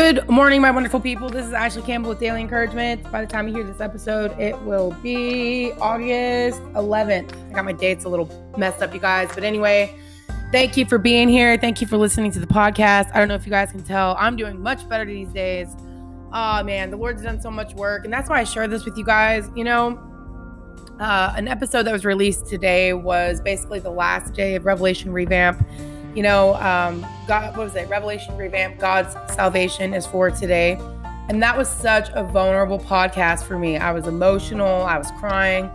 Good morning, my wonderful people. This is Ashley Campbell with Daily Encouragement. By the time you hear this episode, it will be August 11th. I got my dates a little messed up, you guys. But anyway, thank you for being here. Thank you for listening to the podcast. I don't know if you guys can tell, I'm doing much better these days. Oh man, the Lord's done so much work. And that's why I share this with you guys. You know, uh, an episode that was released today was basically the last day of Revelation Revamp you know, um, God, what was it? Revelation Revamp, God's salvation is for today. And that was such a vulnerable podcast for me. I was emotional, I was crying,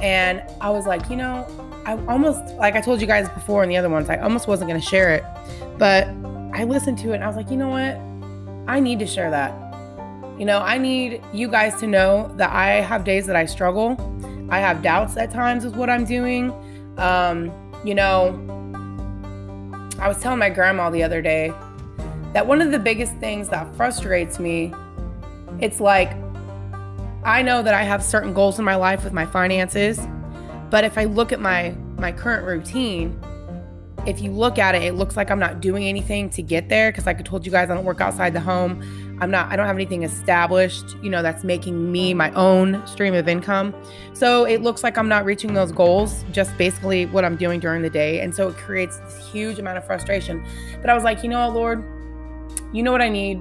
and I was like, you know, I almost, like I told you guys before in the other ones, I almost wasn't going to share it. But I listened to it and I was like, you know what? I need to share that. You know, I need you guys to know that I have days that I struggle. I have doubts at times with what I'm doing. Um, you know, I was telling my grandma the other day that one of the biggest things that frustrates me, it's like I know that I have certain goals in my life with my finances, but if I look at my my current routine, if you look at it, it looks like I'm not doing anything to get there because like I told you guys I don't work outside the home. I'm not I don't have anything established, you know, that's making me my own stream of income. So it looks like I'm not reaching those goals, just basically what I'm doing during the day. And so it creates this huge amount of frustration. But I was like, you know what, Lord, you know what I need.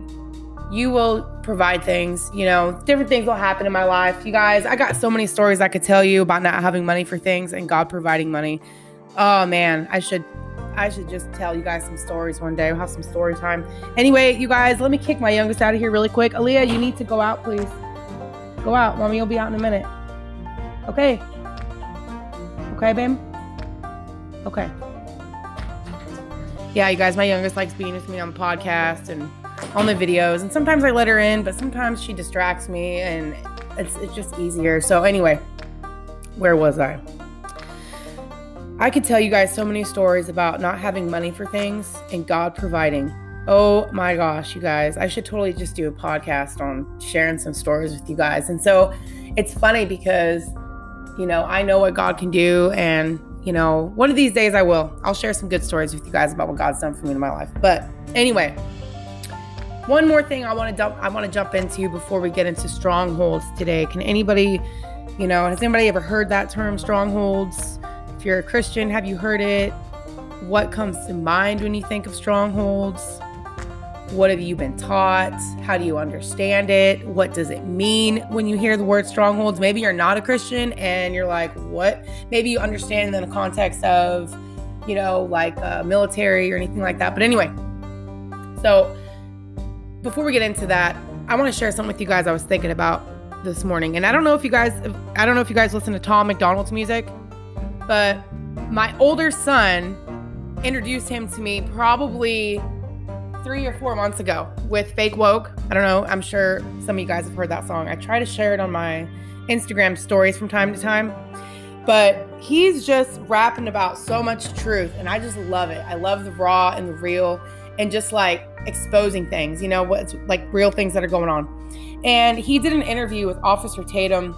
You will provide things, you know, different things will happen in my life. You guys, I got so many stories I could tell you about not having money for things and God providing money. Oh man, I should I should just tell you guys some stories one day. We'll have some story time. Anyway, you guys, let me kick my youngest out of here really quick. Aaliyah, you need to go out, please. Go out. Mommy will be out in a minute. Okay. Okay, babe? Okay. Yeah, you guys, my youngest likes being with me on the podcast and on the videos. And sometimes I let her in, but sometimes she distracts me and it's, it's just easier. So, anyway, where was I? I could tell you guys so many stories about not having money for things and God providing. Oh my gosh, you guys, I should totally just do a podcast on sharing some stories with you guys. And so it's funny because, you know, I know what God can do. And, you know, one of these days I will. I'll share some good stories with you guys about what God's done for me in my life. But anyway, one more thing I want to dump I want to jump into before we get into strongholds today. Can anybody, you know, has anybody ever heard that term strongholds? If you're a Christian, have you heard it? What comes to mind when you think of strongholds? What have you been taught? How do you understand it? What does it mean when you hear the word strongholds? Maybe you're not a Christian and you're like, what? Maybe you understand in the context of, you know, like uh, military or anything like that. But anyway, so before we get into that, I want to share something with you guys I was thinking about this morning. And I don't know if you guys, I don't know if you guys listen to Tom MacDonald's music but my older son introduced him to me probably three or four months ago with Fake Woke. I don't know. I'm sure some of you guys have heard that song. I try to share it on my Instagram stories from time to time. But he's just rapping about so much truth, and I just love it. I love the raw and the real, and just like exposing things, you know, what's like real things that are going on. And he did an interview with Officer Tatum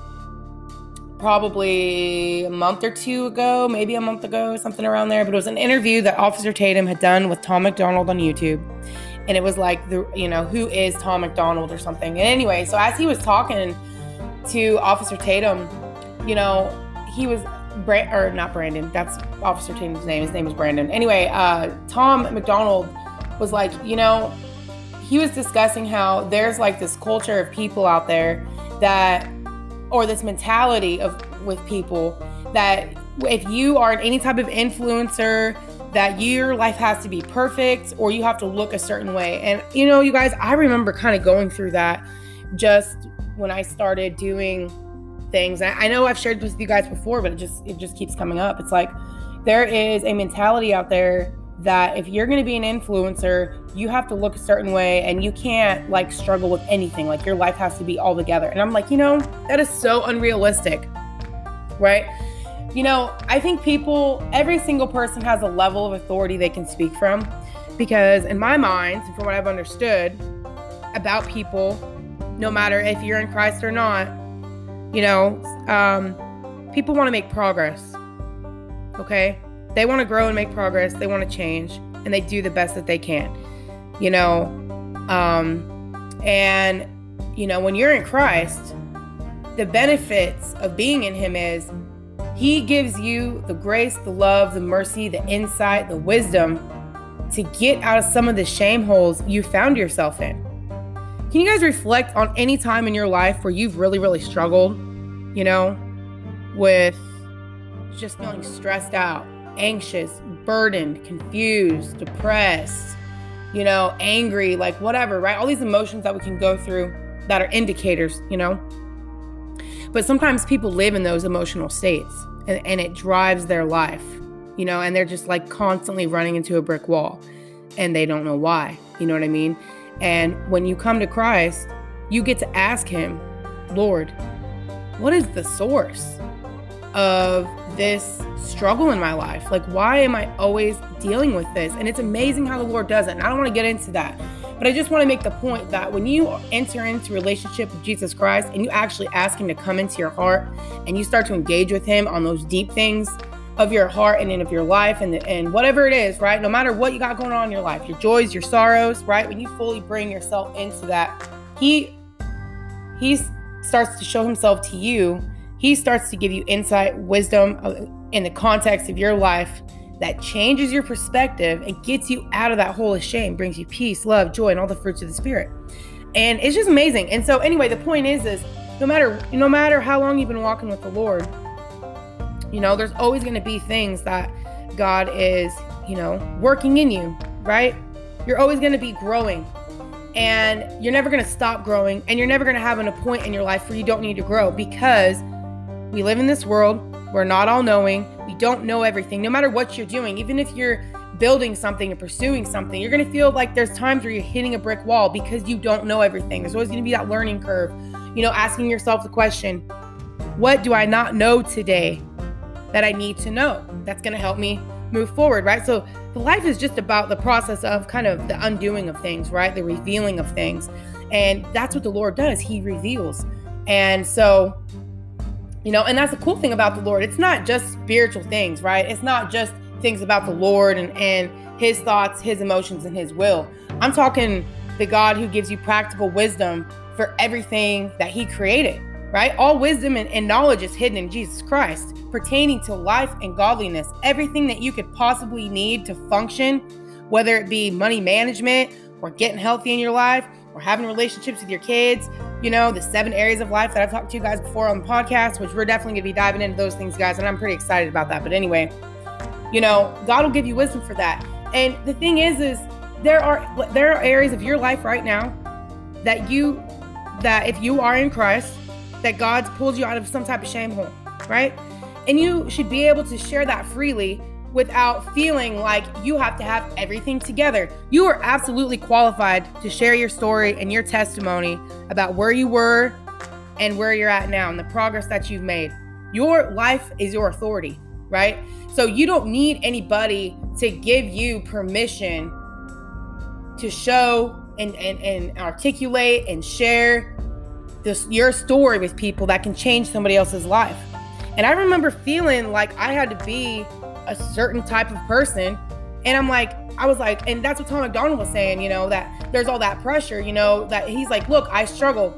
probably a month or two ago, maybe a month ago, something around there. But it was an interview that Officer Tatum had done with Tom MacDonald on YouTube. And it was like the you know, who is Tom MacDonald or something. And anyway, so as he was talking to Officer Tatum, you know, he was Brand or not Brandon, that's Officer Tatum's name. His name is Brandon. Anyway, uh, Tom McDonald was like, you know, he was discussing how there's like this culture of people out there that or this mentality of with people that if you are any type of influencer that your life has to be perfect or you have to look a certain way. And you know you guys i remember kind of going through that just when i started doing things. I know i've shared this with you guys before but it just it just keeps coming up. It's like there is a mentality out there that if you're going to be an influencer, you have to look a certain way and you can't like struggle with anything. Like your life has to be all together. And I'm like, you know, that is so unrealistic, right? You know, I think people, every single person has a level of authority they can speak from because, in my mind, from what I've understood about people, no matter if you're in Christ or not, you know, um, people want to make progress. Okay they want to grow and make progress, they want to change, and they do the best that they can. You know, um, And, you know, when you're in Christ, the benefits of being in Him is He gives you the grace, the love, the mercy, the insight, the wisdom to get out of some of the shame holes you found yourself in. Can you guys reflect on any time in your life where you've really, really struggled, you know, with just feeling stressed out, anxious, burdened, confused, depressed, you know, angry, like whatever, right? All these emotions that we can go through that are indicators, you know. But sometimes people live in those emotional states and, and it drives their life, you know, and they're just like constantly running into a brick wall and they don't know why. You know what I mean? And when you come to Christ, you get to ask Him, Lord, what is the source of this struggle in my life? Like, why am I always dealing with this? And it's amazing how the Lord does it. And I don't want to get into that. But I just want to make the point that when you enter into relationship with Jesus Christ and you actually ask him to come into your heart and you start to engage with him on those deep things of your heart and in of your life and, and whatever it is, right? No matter what you got going on in your life, your joys, your sorrows, right? When you fully bring yourself into that, he he starts to show himself to you he starts to give you insight, wisdom uh, in the context of your life that changes your perspective and gets you out of that hole of shame, brings you peace, love, joy, and all the fruits of the spirit. And it's just amazing. And so anyway, the point is is no matter no matter how long you've been walking with the Lord, you know, there's always going to be things that God is, you know, working in you, right? You're always going to be growing and you're never going to stop growing and you're never going to have a point in your life where you don't need to grow because we live in this world. We're not all knowing. We don't know everything. No matter what you're doing, even if you're building something and pursuing something, you're going to feel like there's times where you're hitting a brick wall because you don't know everything. There's always going to be that learning curve. You know, asking yourself the question, what do I not know today that I need to know? That's going to help me move forward, right? So the life is just about the process of kind of the undoing of things, right? The revealing of things. And that's what the Lord does. He reveals. And so you know, and that's the cool thing about the Lord. It's not just spiritual things, right? It's not just things about the Lord and, and his thoughts, his emotions, and his will. I'm talking the God who gives you practical wisdom for everything that he created, right? All wisdom and, and knowledge is hidden in Jesus Christ, pertaining to life and godliness. Everything that you could possibly need to function, whether it be money management or getting healthy in your life or having relationships with your kids, you know, the seven areas of life that I've talked to you guys before on the podcast, which we're definitely going to be diving into those things, guys. And I'm pretty excited about that. But anyway, you know, God will give you wisdom for that. And the thing is, is there are there are areas of your life right now that you that if you are in Christ, that God's pulled you out of some type of shame hole, right? And you should be able to share that freely without feeling like you have to have everything together. You are absolutely qualified to share your story and your testimony about where you were and where you're at now and the progress that you've made. Your life is your authority, right? So you don't need anybody to give you permission to show and, and, and articulate and share this your story with people that can change somebody else's life. And I remember feeling like I had to be a certain type of person. And I'm like, I was like, and that's what Tom MacDonald was saying, you know, that there's all that pressure, you know, that he's like, look, I struggle.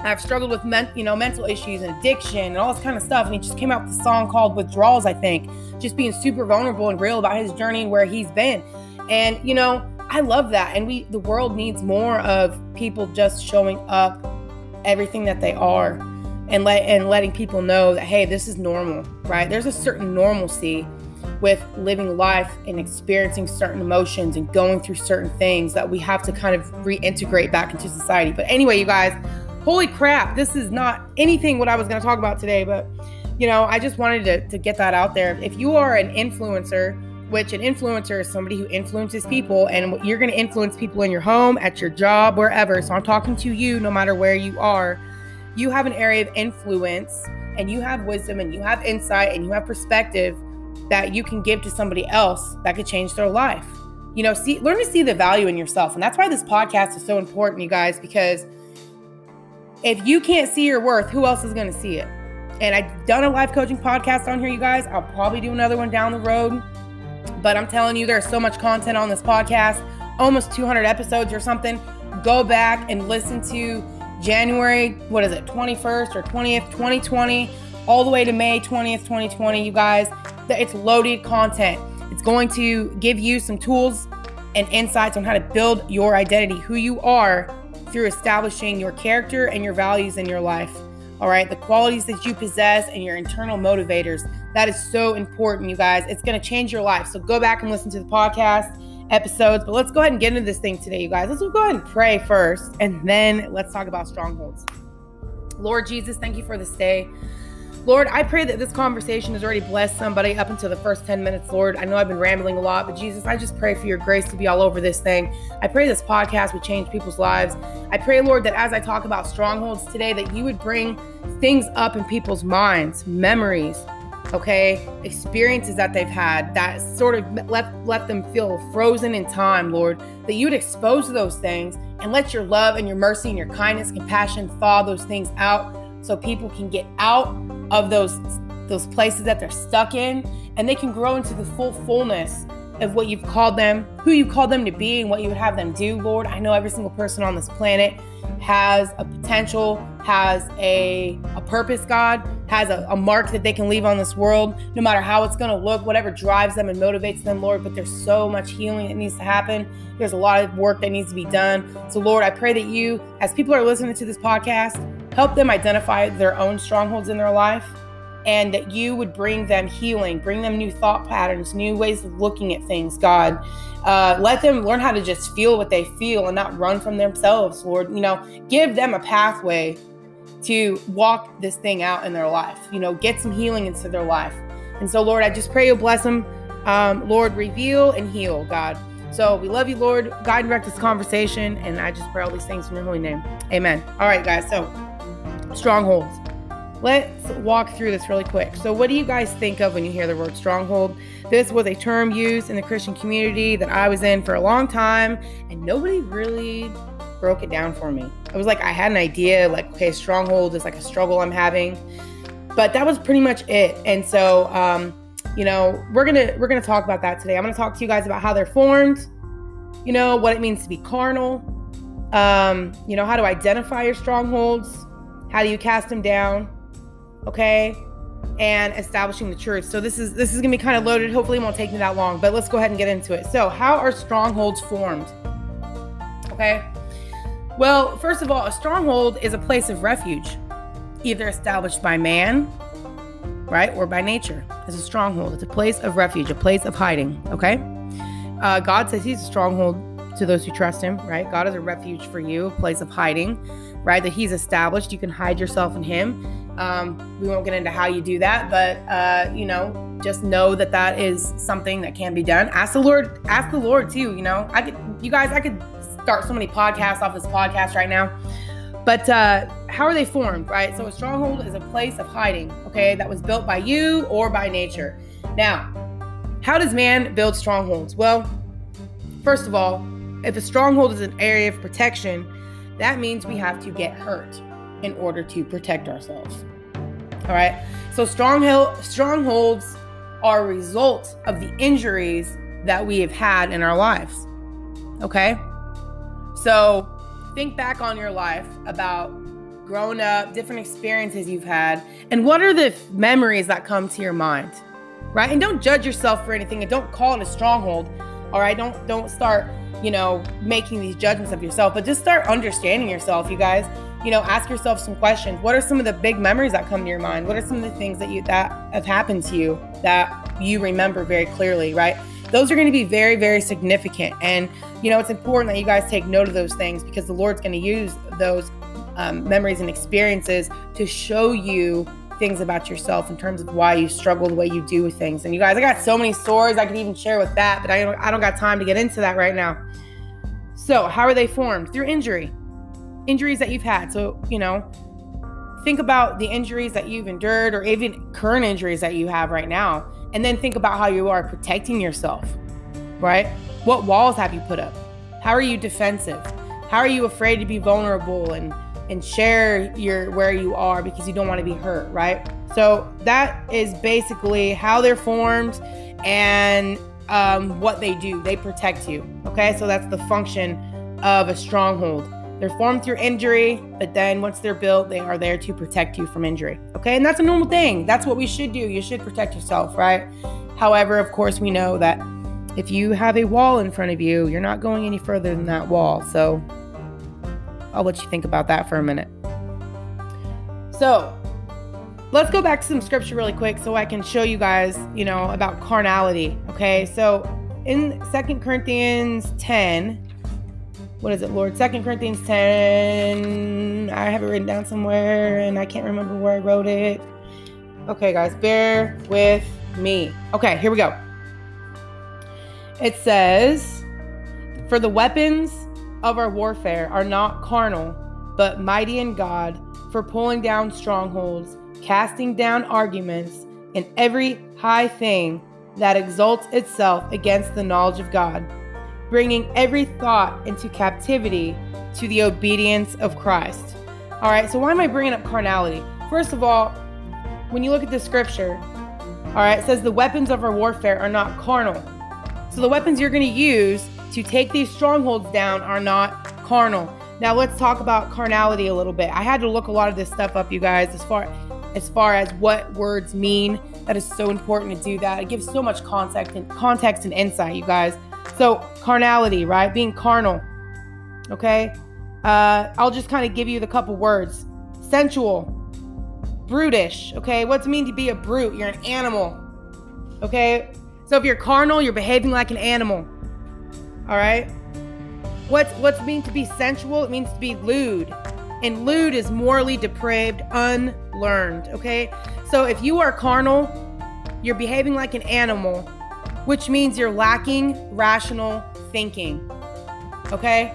I've struggled with men, you know, mental issues and addiction and all this kind of stuff. And he just came out with a song called Withdrawals, I think, just being super vulnerable and real about his journey and where he's been. And, you know, I love that. And we, the world needs more of people just showing up everything that they are and let and letting people know that hey this is normal right there's a certain normalcy with living life and experiencing certain emotions and going through certain things that we have to kind of reintegrate back into society. But anyway you guys holy crap this is not anything what i was going to talk about today but you know i just wanted to, to get that out there. If you are an influencer which an influencer is somebody who influences people and you're going to influence people in your home at your job wherever so i'm talking to you no matter where you are you have an area of influence and you have wisdom and you have insight and you have perspective that you can give to somebody else that could change their life. You know, see learn to see the value in yourself. And that's why this podcast is so important, you guys, because if you can't see your worth, who else is going to see it? And I've done a life coaching podcast on here, you guys. I'll probably do another one down the road. But I'm telling you, there's so much content on this podcast, almost 200 episodes or something go back and listen to January, what is it, 21st or 20th, 2020, all the way to May 20th, 2020, you guys. It's loaded content. It's going to give you some tools and insights on how to build your identity, who you are, through establishing your character and your values in your life. All right, the qualities that you possess and your internal motivators. That is so important, you guys. It's going to change your life. So go back and listen to the podcast episodes. But let's go ahead and get into this thing today, you guys. Let's go ahead and pray first, and then let's talk about strongholds. Lord Jesus, thank you for this day. Lord, I pray that this conversation has already blessed somebody up until the first 10 minutes, Lord. I know I've been rambling a lot, but Jesus, I just pray for your grace to be all over this thing. I pray this podcast would change people's lives. I pray, Lord, that as I talk about strongholds today, that you would bring things up in people's minds, memories, okay, experiences that they've had that sort of left left them feel frozen in time, Lord. That you would expose those things and let your love and your mercy and your kindness, compassion thaw those things out so people can get out of those those places that they're stuck in and they can grow into the full fullness of what you've called them, who you called them to be, and what you would have them do, Lord. I know every single person on this planet has a potential, has a, a purpose, God, has a, a mark that they can leave on this world, no matter how it's going to look, whatever drives them and motivates them, Lord. But there's so much healing that needs to happen. There's a lot of work that needs to be done. So, Lord, I pray that you, as people are listening to this podcast, help them identify their own strongholds in their life and that you would bring them healing, bring them new thought patterns, new ways of looking at things, God. Uh, let them learn how to just feel what they feel and not run from themselves, Lord. You know, give them a pathway to walk this thing out in their life, you know, get some healing into their life. And so, Lord, I just pray you bless them. Um, Lord, reveal and heal, God. So we love you, Lord. Guide and direct this conversation. And I just pray all these things in your holy name. Amen. All right, guys. So, strongholds. Let's walk through this really quick. So, what do you guys think of when you hear the word stronghold? This was a term used in the Christian community that I was in for a long time, and nobody really broke it down for me. I was like I had an idea, like, okay, stronghold is like a struggle I'm having, but that was pretty much it. And so, um, you know, we're gonna we're gonna talk about that today. I'm gonna talk to you guys about how they're formed, you know, what it means to be carnal, um, you know, how to identify your strongholds, how do you cast them down, okay? And establishing the truth. So this is this is gonna be kind of loaded. Hopefully, it won't take me that long, but let's go ahead and get into it. So, how are strongholds formed? Okay. Well, first of all, a stronghold is a place of refuge, either established by man, right, or by nature. It's a stronghold. It's a place of refuge, a place of hiding. Okay. Uh, God says He's a stronghold to those who trust Him, right? God is a refuge for you, a place of hiding, right? That He's established. You can hide yourself in Him. Um, we won't get into how you do that, but uh, you know, just know that that is something that can be done. Ask the Lord. Ask the Lord too. You know, I could, you guys, I could start so many podcasts off this podcast right now. But uh, how are they formed, right? So a stronghold is a place of hiding, okay, that was built by you or by nature. Now, how does man build strongholds? Well, first of all, if a stronghold is an area of protection, that means we have to get hurt in order to protect ourselves. All right. So stronghold strongholds are a result of the injuries that we have had in our lives. Okay? So think back on your life about growing up, different experiences you've had, and what are the memories that come to your mind? Right? And don't judge yourself for anything and don't call it a stronghold. All right? Don't don't start, you know, making these judgments of yourself, but just start understanding yourself, you guys you know, ask yourself some questions. What are some of the big memories that come to your mind? What are some of the things that you that have happened to you that you remember very clearly, right? Those are going to be very, very significant. And, you know, it's important that you guys take note of those things because the Lord's going to use those um, memories and experiences to show you things about yourself in terms of why you struggle the way you do with things. And you guys, I got so many stories I could even share with that, but I don't, I don't got time to get into that right now. So, how are they formed? Through injury injuries that you've had. So, you know, think about the injuries that you've endured or even current injuries that you have right now. And then think about how you are protecting yourself, right? What walls have you put up? How are you defensive? How are you afraid to be vulnerable and and share your where you are because you don't want to be hurt, right? So that is basically how they're formed and um, what they do. They protect you. Okay, so that's the function of a stronghold. They're formed through injury, but then once they're built, they are there to protect you from injury. Okay, and that's a normal thing. That's what we should do. You should protect yourself, right? However, of course, we know that if you have a wall in front of you, you're not going any further than that wall. So I'll let you think about that for a minute. So let's go back to some scripture really quick so I can show you guys, you know, about carnality. Okay, so in Second Corinthians 10, what is it, Lord? Second Corinthians 10. I have it written down somewhere and I can't remember where I wrote it. Okay, guys, bear with me. Okay, here we go. It says, For the weapons of our warfare are not carnal, but mighty in God for pulling down strongholds, casting down arguments, and every high thing that exalts itself against the knowledge of God, bringing every thought into captivity to the obedience of Christ. All right, so why am I bringing up carnality? First of all, when you look at the scripture, all right, it says the weapons of our warfare are not carnal. So the weapons you're going to use to take these strongholds down are not carnal. Now let's talk about carnality a little bit. I had to look a lot of this stuff up, you guys, as far as far as what words mean. That is so important to do that. It gives so much context and context and insight, you guys. So carnality, right? Being carnal. Okay. Uh, I'll just kind of give you the couple words. Sensual, brutish. Okay. What's it mean to be a brute? You're an animal. Okay. So if you're carnal, you're behaving like an animal. All right. What's what's mean to be sensual? It means to be lewd. And lewd is morally depraved, unlearned. Okay? So if you are carnal, you're behaving like an animal, which means you're lacking rational thinking. Okay?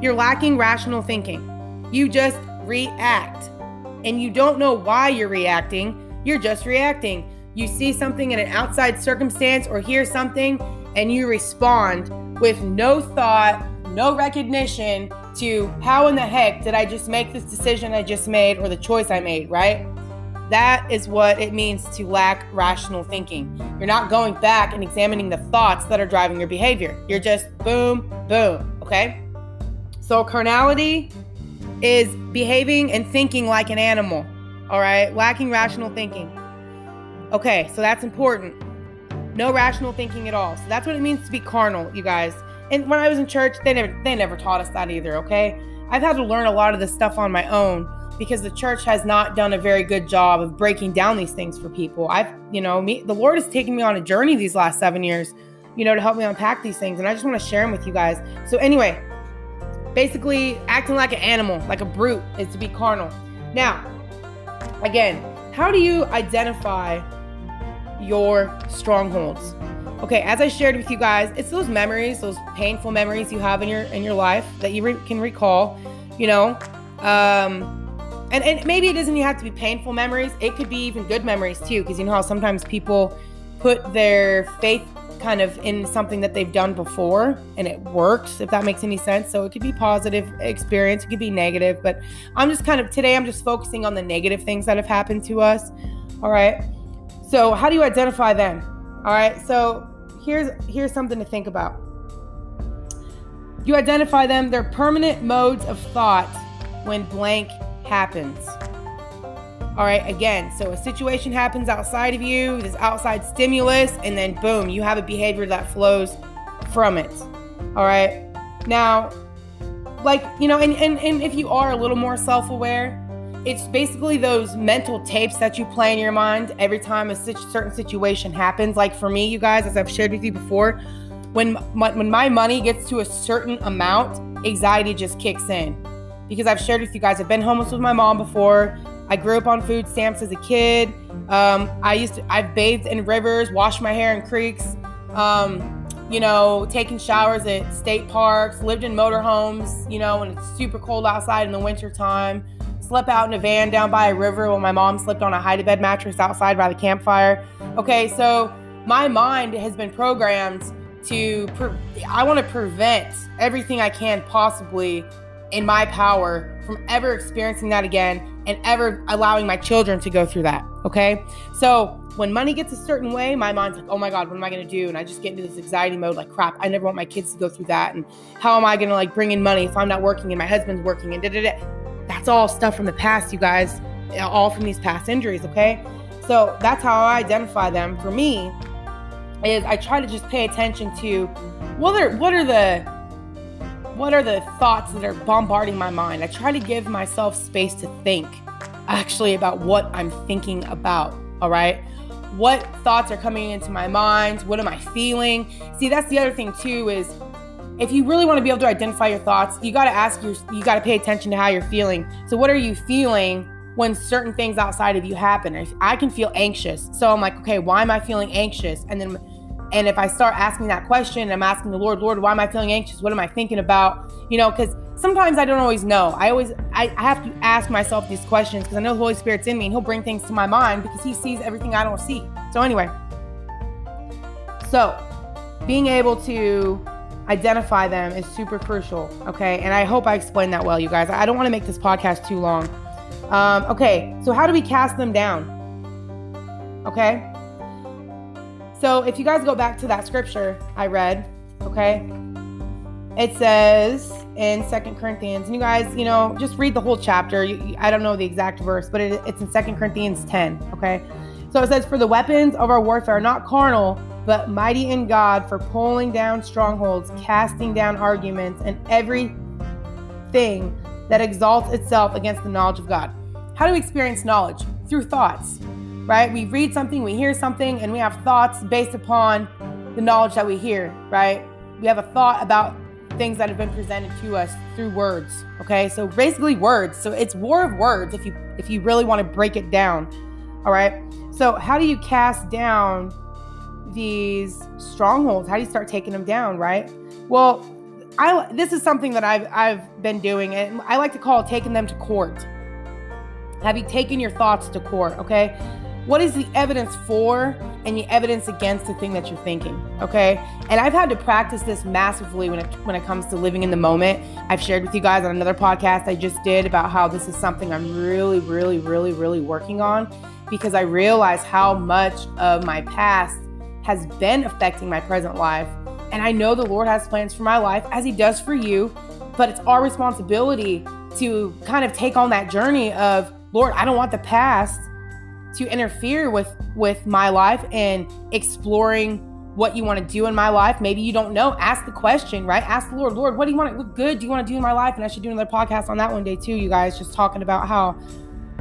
You're lacking rational thinking. You just react. And you don't know why you're reacting. You're just reacting. You see something in an outside circumstance or hear something and you respond with no thought, no recognition to how in the heck did I just make this decision I just made or the choice I made, right? That is what it means to lack rational thinking. You're not going back and examining the thoughts that are driving your behavior. You're just boom, boom, okay? So, carnality is behaving and thinking like an animal, all right? Lacking rational thinking. Okay, so that's important. No rational thinking at all. So that's what it means to be carnal, you guys. And when I was in church, they never they never taught us that either, okay? I've had to learn a lot of this stuff on my own because the church has not done a very good job of breaking down these things for people. I've, you know, me the Lord has taken me on a journey these last 7 years, you know, to help me unpack these things and I just want to share them with you guys. So anyway, basically acting like an animal, like a brute is to be carnal. Now, again, how do you identify your strongholds? Okay, as I shared with you guys, it's those memories, those painful memories you have in your in your life that you re- can recall, you know. Um and, and maybe it doesn't even have to be painful memories. It could be even good memories too, because you know how sometimes people put their faith kind of in something that they've done before and it works, if that makes any sense. So it could be positive experience, it could be negative, but I'm just kind of today I'm just focusing on the negative things that have happened to us. All right. So how do you identify them? All right. So here's here's something to think about. You identify them, they're permanent modes of thought when blank happens. All right, again, so a situation happens outside of you, this outside stimulus, and then boom, you have a behavior that flows from it. All right. Now, like, you know, and, and, and if you are a little more self aware, it's basically those mental tapes that you play in your mind every time a certain situation happens. Like for me, you guys, as I've shared with you before, when my, when my money gets to a certain amount, anxiety just kicks in. Because I've shared with you guys, I've been homeless with my mom before. I grew up on food stamps as a kid. Um, I used to, I've bathed in rivers, washed my hair in creeks. Um, you know, taking showers at state parks, lived in motorhomes, you know, when it's super cold outside in the wintertime slept out in a van down by a river while my mom slept on a hide a bed mattress outside by the campfire. Okay, so my mind has been programmed to, pre- I want to prevent everything I can possibly in my power from ever experiencing that again and ever allowing my children to go through that. Okay. So when money gets a certain way, my mind's like, oh my God, what am I going to do? And I just get into this anxiety mode like, crap, I never want my kids to go through that. And how am I going to like bring in money if I'm not working and my husband's working and da da da. That's all stuff from the past, you guys, all from these past injuries. Okay. So that's how I identify them. For me, is I try to just pay attention to what are what are the what are the thoughts that are bombarding my mind. I try to give myself space to think actually about what I'm thinking about. All right. What thoughts are coming into my mind? What am I feeling? See, that's the other thing too is if you really want to be able to identify your thoughts, you got to ask your you got to pay attention to how you're feeling. So what are you feeling when certain things outside of you happen? I can feel anxious. So I'm like, okay, why am I feeling anxious? And then and if I start asking that question, I'm asking the Lord, Lord, why am I feeling anxious? What am I thinking about? You know, because sometimes I don't always know. I always I, I have to ask myself these questions because I know the Holy Spirit's in me and He'll bring things to my mind because He sees everything I don't see. So anyway, so being able to identify them is super crucial. Okay, and I hope I explained that well, you guys. I don't want to make this podcast too long. Um, okay, so how do we cast them down? Okay. So if you guys go back to that scripture I read, okay, it says in Second Corinthians, and you guys, you know, just read the whole chapter. I don't know the exact verse, but it, it's in Second Corinthians 10, okay? So it says, For the weapons of our warfare are not carnal, but mighty in God for pulling down strongholds, casting down arguments, and everything that exalts itself against the knowledge of God. How do we experience knowledge? Through thoughts right? We read something, we hear something, and we have thoughts based upon the knowledge that we hear, right? We have a thought about things that have been presented to us through words. Okay, so basically words. So it's war of words if you if you really want to break it down. All right. So how do you cast down these strongholds? How do you start taking them down? Right. Well, I this is something that I've I've been doing, and I like to call taking them to court. Have you taken your thoughts to court? Okay. What is the evidence for and the evidence against the thing that you're thinking? Okay. And I've had to practice this massively when it when it comes to living in the moment. I've shared with you guys on another podcast I just did about how this is something I'm really, really, really, really working on because I realize how much of my past has been affecting my present life. And I know the Lord has plans for my life as He does for you, but it's our responsibility to kind of take on that journey of, Lord, I don't want the past to interfere with with my life and exploring what you want to do in my life. Maybe you don't know. Ask the question, right? Ask the Lord, Lord, what do you want? What good do you want to do in my life? And I should do another podcast on that one day too, you guys, just talking about how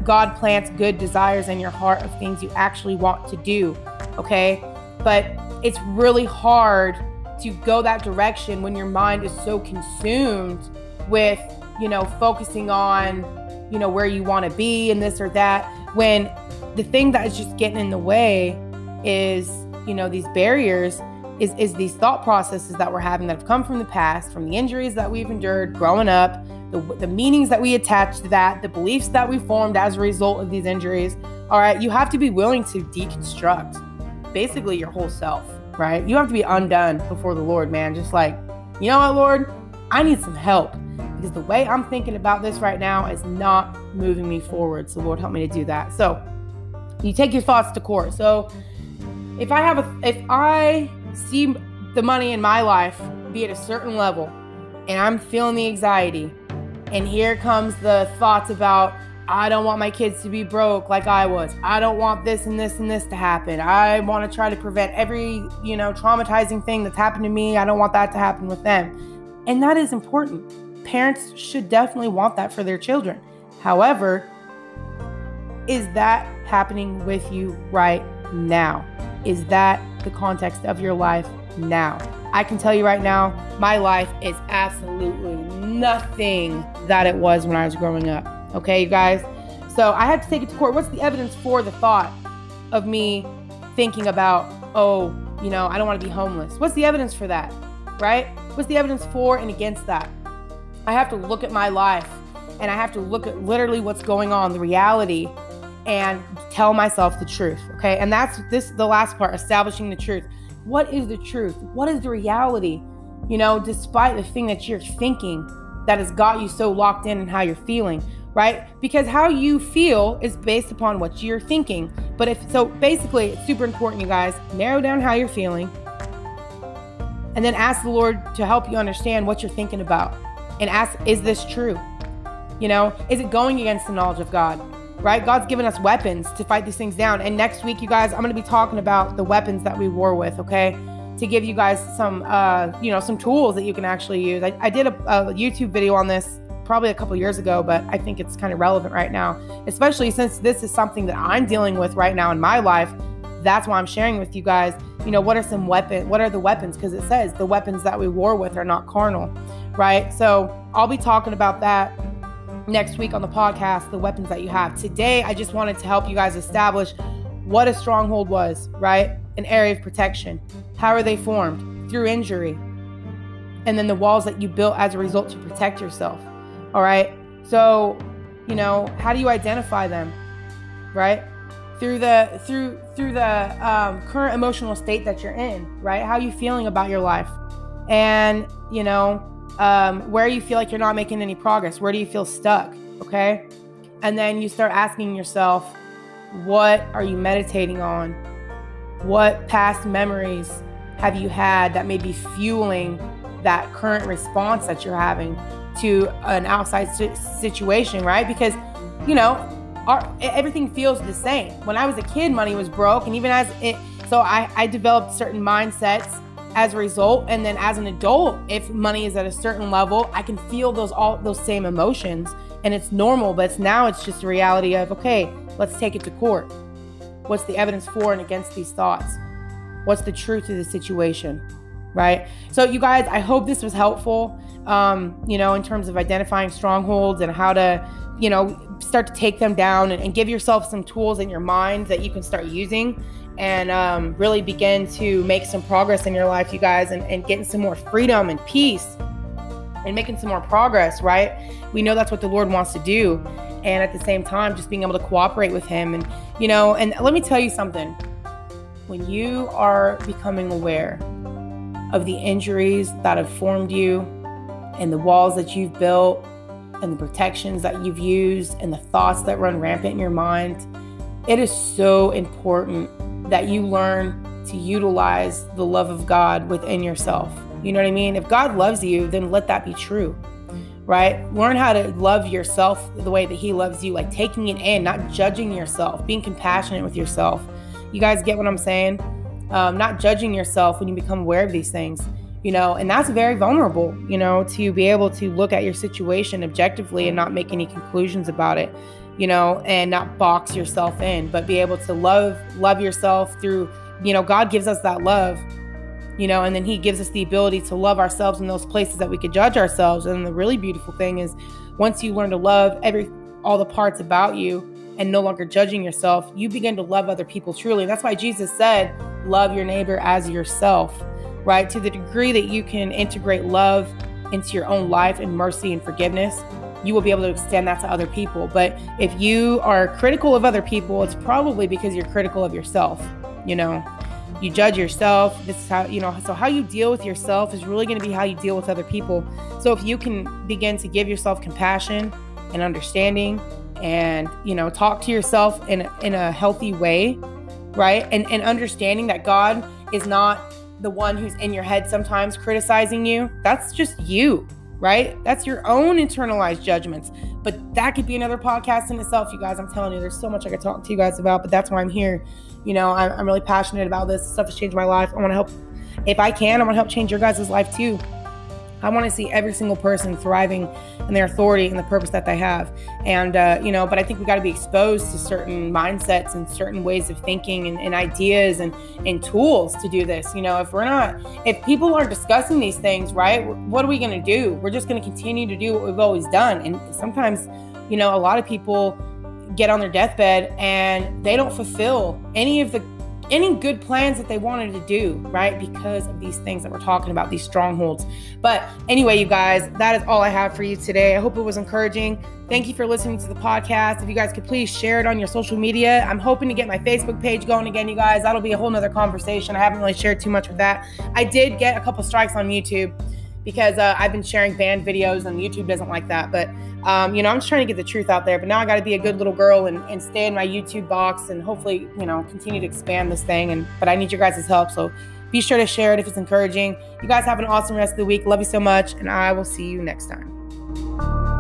God plants good desires in your heart of things you actually want to do. Okay. But it's really hard to go that direction when your mind is so consumed with, you know, focusing on, you know, where you want to be and this or that. When the thing that is just getting in the way is, you know, these barriers is, is these thought processes that we're having that have come from the past, from the injuries that we've endured growing up, the, the meanings that we attach to that, the beliefs that we formed as a result of these injuries. All right, you have to be willing to deconstruct basically your whole self, right? You have to be undone before the Lord, man. Just like, you know what, Lord? I need some help because the way I'm thinking about this right now is not moving me forward. So, Lord, help me to do that. So, you take your thoughts to court. So if I have a if I see the money in my life be at a certain level and I'm feeling the anxiety and here comes the thoughts about I don't want my kids to be broke like I was. I don't want this and this and this to happen. I want to try to prevent every, you know, traumatizing thing that's happened to me. I don't want that to happen with them. And that is important. Parents should definitely want that for their children. However, is that happening with you right now? Is that the context of your life now? I can tell you right now, my life is absolutely nothing that it was when I was growing up. Okay, you guys? So I had to take it to court. What's the evidence for the thought of me thinking about, oh, you know, I don't want to be homeless? What's the evidence for that? Right? What's the evidence for and against that? I have to look at my life and I have to look at literally what's going on, the reality and tell myself the truth. Okay. And that's this the last part, establishing the truth. What is the truth? What is the reality? You know, despite the thing that you're thinking that has got you so locked in and how you're feeling, right? Because how you feel is based upon what you're thinking. But if so, basically, it's super important, you guys. Narrow down how you're feeling, and then ask the Lord to help you understand what you're thinking about, and ask, is this true? You know, is it going against the knowledge of God? Right? God's given us weapons to fight these things down. And next week, you guys, I'm going to be talking about the weapons that we war with. Okay to give you guys some uh, you know some tools that you can actually use i, I did a, a, youtube video on this probably a couple years ago, but I think it's kind of relevant right now, especially since this is something that I'm dealing with right now in my life. That's why I'm sharing with you guys, you know, what are some weapons, what are the weapons? Because it says the weapons that we war with are not carnal, right? So I'll be talking about that next week on the podcast, the weapons that you have. Today, I just wanted to help you guys establish what a stronghold was, right? An area of protection. How are they formed? Through injury. And then the walls that you built as a result to protect yourself. All right. So, you know, how do you identify them? Right? Through the through through the um, current emotional state that you're in, right? How are you feeling about your life? And, you know, um, where you feel like you're not making any progress? Where do you feel stuck? Okay. And then you start asking yourself, what are you meditating on? What past memories have you had that may be fueling that current response that you're having? To an outside situation, right? Because, you know, our, everything feels the same. When I was a kid, money was broke, and even as it, so I, I developed certain mindsets as a result. And then as an adult, if money is at a certain level, I can feel those all those same emotions, and it's normal. But it's, now it's just a reality of okay, let's take it to court. What's the evidence for and against these thoughts? What's the truth of the situation? Right. So, you guys, I hope this was helpful um, you know, in terms of identifying strongholds and how to, you know, start to take them down and, and give yourself some tools in your mind that you can start using and um, really begin to make some progress in your life, you guys, and, and getting some more freedom and peace and making some more progress, right? We know that's what the Lord wants to do. And at the same time, just being able to cooperate with Him. And, you know, and let me tell you something when you are becoming aware of the injuries that have formed you, and the walls that you've built and the protections that you've used and the thoughts that run rampant in your mind, it is so important that you learn to utilize the love of God within yourself. You know what I mean? If God loves you, then let that be true, right? Learn how to love yourself the way that He loves you, like taking it in, not judging yourself, being compassionate with yourself. You guys get what I'm saying? Um, not judging yourself when you become aware of these things you know, and that's very vulnerable, you know, to be able to look at your situation objectively and not make any conclusions about it, you know, and not box yourself in, but be able to love love yourself through, you know, God gives us that love, you know, and then he gives us the ability to love ourselves in those places that we could judge ourselves. And the really beautiful thing is once you learn to love every all the parts about you and no longer judging yourself, you begin to love other people truly. That's why Jesus said, love your neighbor as yourself right? To the degree that you can integrate love into your own life and mercy and forgiveness, you will be able to extend that to other people. But if you are critical of other people, it's probably because you're critical of yourself. You know, you judge yourself. This is how, you know, so how you deal with yourself is really going to be how you deal with other people. So if you can begin to give yourself compassion and understanding and, you know, talk to yourself in, in a healthy way, right? And, and understanding that God is not the one who's in your head sometimes criticizing you, that's just you, right? That's your own internalized judgments. But that could be another podcast in itself, you guys. I'm telling you, there's so much I could talk to you guys about, but that's why I'm here. You know, I'm, I'm really passionate about this. Stuff has changed my life. I want to help, if I can, I want to help change your guys' life too. I want to see every single person thriving in their authority and the purpose that they have. And, uh, you know, but I think we got to be exposed to certain mindsets and certain ways of thinking and, and, ideas and, and tools to do this. You know, if we're not, if people aren't discussing these things, right, what are we going to do? We're just going to continue to do what we've always done. And sometimes, you know, a lot of people get on their deathbed and they don't fulfill any of the any good plans that they wanted to do, right? Because of these things that we're talking about, these strongholds. But anyway, you guys, that is all I have for you today. I hope it was encouraging. Thank you for listening to the podcast. If you guys could please share it on your social media. I'm hoping to get my Facebook page going again, you guys. That'll be a whole nother conversation. I haven't really shared too much with that. I did get a couple strikes on YouTube because uh, I've been sharing banned videos and YouTube doesn't like that. But, um, you know, I'm just trying to get the truth out there. But now I got to be a good little girl and, and stay in my YouTube box and hopefully, you know, continue to expand this thing. And But I need your guys' help. So be sure to share it if it's encouraging. You guys have an awesome rest of the week. Love you so much. And I will see you next time.